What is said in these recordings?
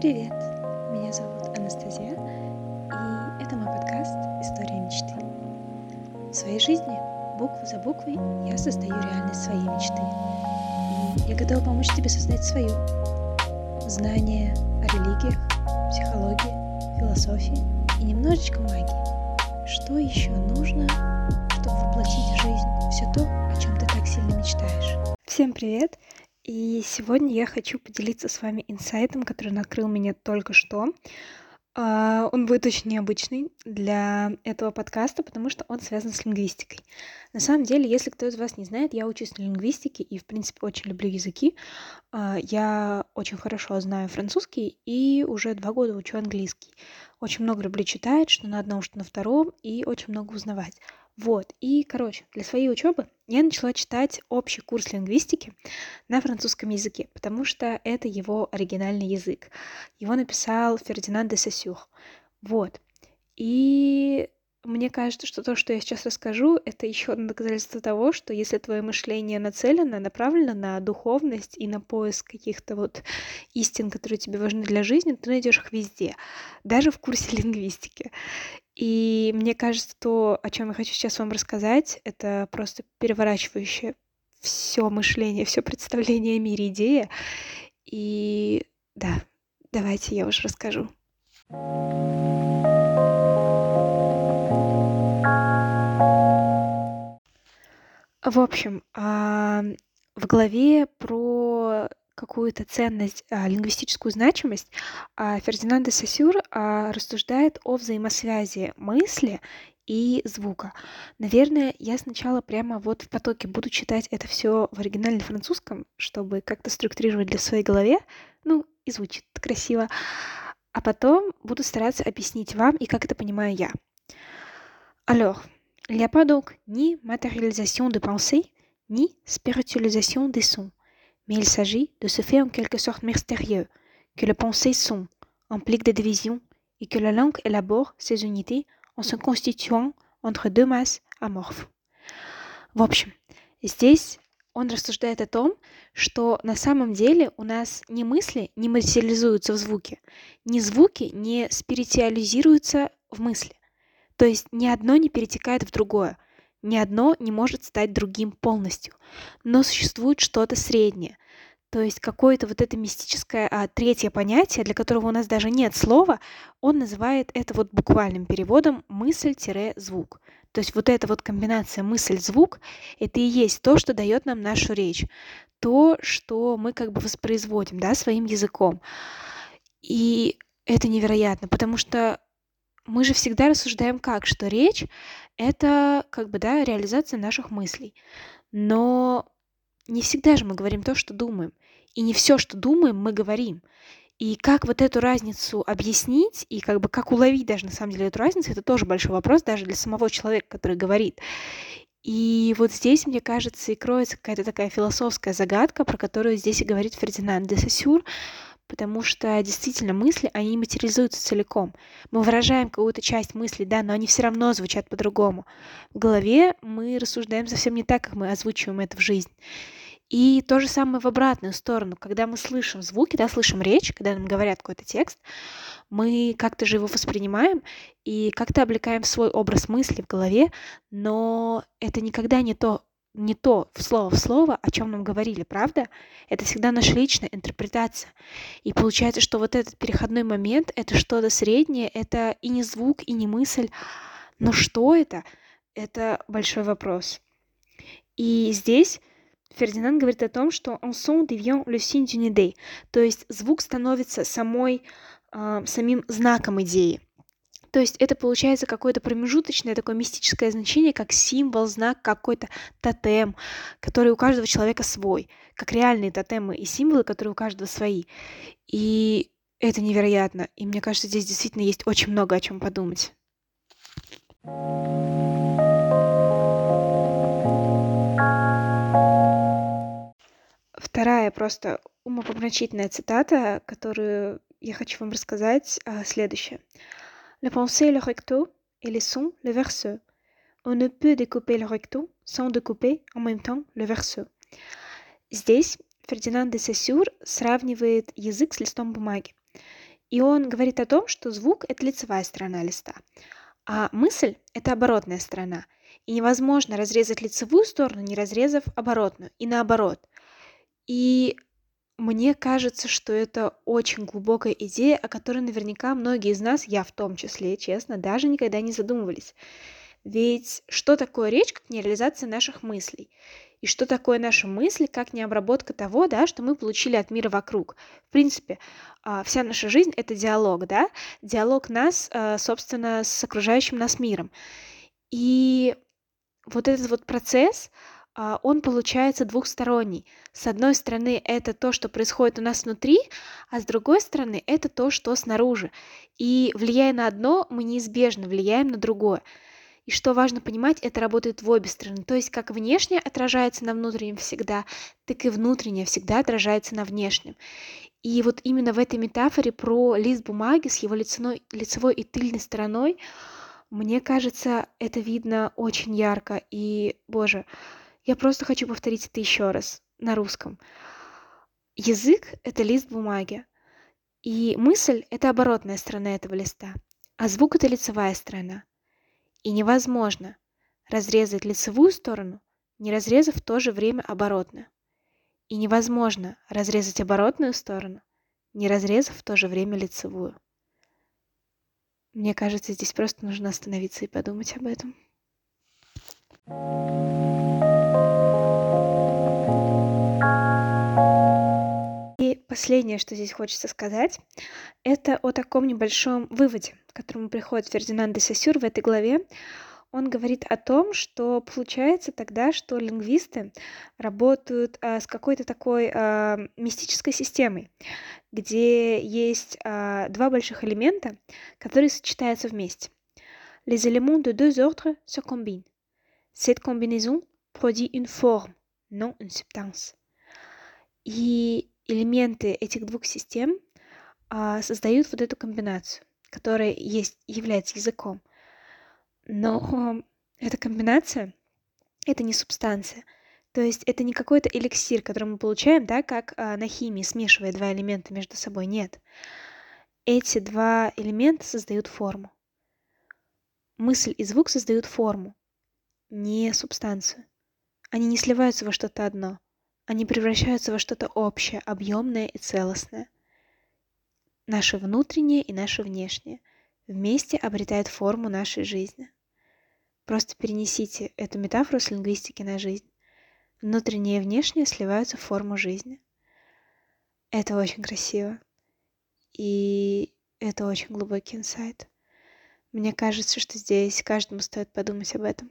Привет! Меня зовут Анастасия, и это мой подкаст «История мечты». В своей жизни, букву за буквой, я создаю реальность своей мечты. И я готова помочь тебе создать свою. Знания о религиях, психологии, философии и немножечко магии. Что еще нужно, чтобы воплотить в жизнь все то, о чем ты так сильно мечтаешь? Всем привет! И сегодня я хочу поделиться с вами инсайтом, который накрыл меня только что. А, он будет очень необычный для этого подкаста, потому что он связан с лингвистикой. На самом деле, если кто из вас не знает, я учусь на лингвистике и, в принципе, очень люблю языки. А, я очень хорошо знаю французский и уже два года учу английский. Очень много люблю читать, что на одном, что на втором, и очень много узнавать. Вот, и, короче, для своей учебы я начала читать общий курс лингвистики на французском языке, потому что это его оригинальный язык. Его написал Фердинанд де Сосюр. Вот. И мне кажется, что то, что я сейчас расскажу, это еще одно доказательство того, что если твое мышление нацелено, направлено на духовность и на поиск каких-то вот истин, которые тебе важны для жизни, ты найдешь их везде, даже в курсе лингвистики. И мне кажется, то, о чем я хочу сейчас вам рассказать, это просто переворачивающее все мышление, все представление о мире идея. И да, давайте я уже расскажу. В общем, в главе про какую-то ценность, а, лингвистическую значимость, а, Фердинанд де Сосюр рассуждает о взаимосвязи мысли и звука. Наверное, я сначала прямо вот в потоке буду читать это все в оригинальном французском, чтобы как-то структурировать для своей голове. Ну, и звучит красиво. А потом буду стараться объяснить вам и как это понимаю я. Alors, Il n'y a pas donc ni matérialisation de pensée, ni spiritualisation des sons, mais il s'agit de ce fait en quelque sorte mystérieux, que le pensée son implique des divisions et que la langue élabore ces unités en se constituant entre deux masses amorphes. В общем, здесь он рассуждает о том, что на самом деле у нас ни мысли не материализуются в звуке, ни звуки не спиритуализируются в мысли. То есть ни одно не перетекает в другое, ни одно не может стать другим полностью, но существует что-то среднее. То есть какое-то вот это мистическое а, третье понятие, для которого у нас даже нет слова, он называет это вот буквальным переводом мысль-звук. То есть вот эта вот комбинация мысль-звук, это и есть то, что дает нам нашу речь, то, что мы как бы воспроизводим, да, своим языком. И это невероятно, потому что мы же всегда рассуждаем как, что речь — это как бы, да, реализация наших мыслей. Но не всегда же мы говорим то, что думаем. И не все, что думаем, мы говорим. И как вот эту разницу объяснить, и как бы как уловить даже на самом деле эту разницу, это тоже большой вопрос даже для самого человека, который говорит. И вот здесь, мне кажется, и кроется какая-то такая философская загадка, про которую здесь и говорит Фердинанд де Сосюр, потому что действительно мысли, они материализуются целиком. Мы выражаем какую-то часть мысли, да, но они все равно звучат по-другому. В голове мы рассуждаем совсем не так, как мы озвучиваем это в жизнь. И то же самое в обратную сторону. Когда мы слышим звуки, да, слышим речь, когда нам говорят какой-то текст, мы как-то же его воспринимаем и как-то облекаем свой образ мысли в голове, но это никогда не то, не то слово в слово, о чем нам говорили, правда? Это всегда наша личная интерпретация. И получается, что вот этот переходной момент — это что-то среднее, это и не звук, и не мысль. Но что это? Это большой вопрос. И здесь Фердинанд говорит о том, что «un son devient le signe d'une idée», то есть звук становится самой, э, самим знаком идеи. То есть это получается какое-то промежуточное такое мистическое значение, как символ, знак, какой-то тотем, который у каждого человека свой, как реальные тотемы и символы, которые у каждого свои. И это невероятно. И мне кажется, здесь действительно есть очень много о чем подумать. Вторая просто умопомрачительная цитата, которую я хочу вам рассказать, а, следующая. La pensée le recto et les sons le verso. On ne peut découper le recto sans découper en même temps le verso. Здесь Фердинанд де Сесюр сравнивает язык с листом бумаги. И он говорит о том, что звук — это лицевая сторона листа, а мысль — это оборотная сторона. И невозможно разрезать лицевую сторону, не разрезав оборотную, и наоборот. И мне кажется, что это очень глубокая идея, о которой наверняка многие из нас, я в том числе, честно, даже никогда не задумывались. Ведь что такое речь, как не реализация наших мыслей? И что такое наши мысли, как не обработка того, да, что мы получили от мира вокруг? В принципе, а, вся наша жизнь — это диалог, да? Диалог нас, а, собственно, с окружающим нас миром. И вот этот вот процесс, он получается двухсторонний. С одной стороны, это то, что происходит у нас внутри, а с другой стороны, это то, что снаружи. И влияя на одно, мы неизбежно влияем на другое. И что важно понимать, это работает в обе стороны. То есть как внешнее отражается на внутреннем всегда, так и внутреннее всегда отражается на внешнем. И вот именно в этой метафоре про лист бумаги с его лицевой, лицевой и тыльной стороной, мне кажется, это видно очень ярко. И, боже, я просто хочу повторить это еще раз на русском. Язык — это лист бумаги, и мысль — это оборотная сторона этого листа, а звук — это лицевая сторона. И невозможно разрезать лицевую сторону, не разрезав в то же время оборотную. И невозможно разрезать оборотную сторону, не разрезав в то же время лицевую. Мне кажется, здесь просто нужно остановиться и подумать об этом. Последнее, что здесь хочется сказать, это о таком небольшом выводе, к которому приходит Фердинанд де Сосюр в этой главе. Он говорит о том, что получается тогда, что лингвисты работают а, с какой-то такой а, мистической системой, где есть а, два больших элемента, которые сочетаются вместе. Les éléments de deux ordres se combinent. Cette combinaison produit une forme, non une substance. И элементы этих двух систем а, создают вот эту комбинацию, которая есть, является языком. Но эта комбинация — это не субстанция. То есть это не какой-то эликсир, который мы получаем, да, как а, на химии, смешивая два элемента между собой. Нет. Эти два элемента создают форму. Мысль и звук создают форму, не субстанцию. Они не сливаются во что-то одно — они превращаются во что-то общее, объемное и целостное. Наше внутреннее и наше внешнее вместе обретают форму нашей жизни. Просто перенесите эту метафору с лингвистики на жизнь. Внутреннее и внешнее сливаются в форму жизни. Это очень красиво. И это очень глубокий инсайт. Мне кажется, что здесь каждому стоит подумать об этом.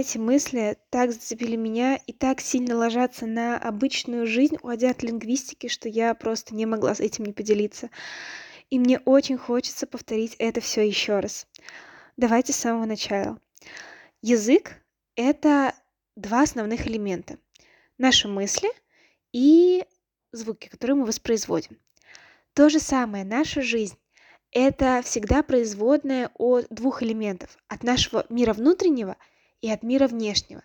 Эти мысли так зацепили меня и так сильно ложатся на обычную жизнь, уходя от лингвистики, что я просто не могла с этим не поделиться. И мне очень хочется повторить это все еще раз. Давайте с самого начала. Язык — это два основных элемента. Наши мысли и звуки, которые мы воспроизводим. То же самое, наша жизнь — это всегда производная от двух элементов. От нашего мира внутреннего — и от мира внешнего,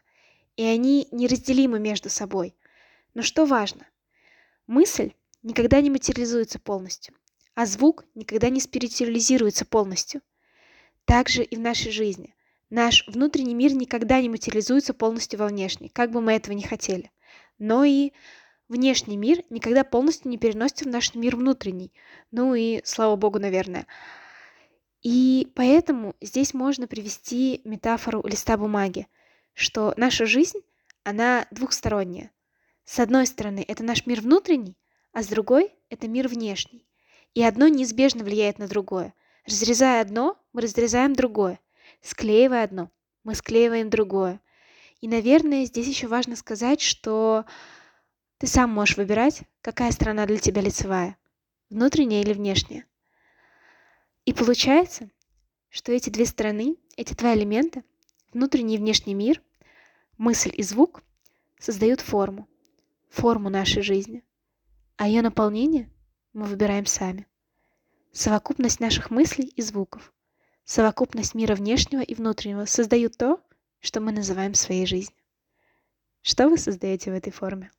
и они неразделимы между собой. Но что важно? Мысль никогда не материализуется полностью, а звук никогда не спиритуализируется полностью. Также и в нашей жизни. Наш внутренний мир никогда не материализуется полностью во внешний, как бы мы этого не хотели. Но и внешний мир никогда полностью не переносится в наш мир внутренний. Ну и слава богу, наверное. И поэтому здесь можно привести метафору листа бумаги, что наша жизнь, она двухсторонняя. С одной стороны, это наш мир внутренний, а с другой — это мир внешний. И одно неизбежно влияет на другое. Разрезая одно, мы разрезаем другое. Склеивая одно, мы склеиваем другое. И, наверное, здесь еще важно сказать, что ты сам можешь выбирать, какая сторона для тебя лицевая, внутренняя или внешняя. И получается, что эти две стороны, эти два элемента, внутренний и внешний мир, мысль и звук, создают форму, форму нашей жизни. А ее наполнение мы выбираем сами. Совокупность наших мыслей и звуков, совокупность мира внешнего и внутреннего создают то, что мы называем своей жизнью. Что вы создаете в этой форме?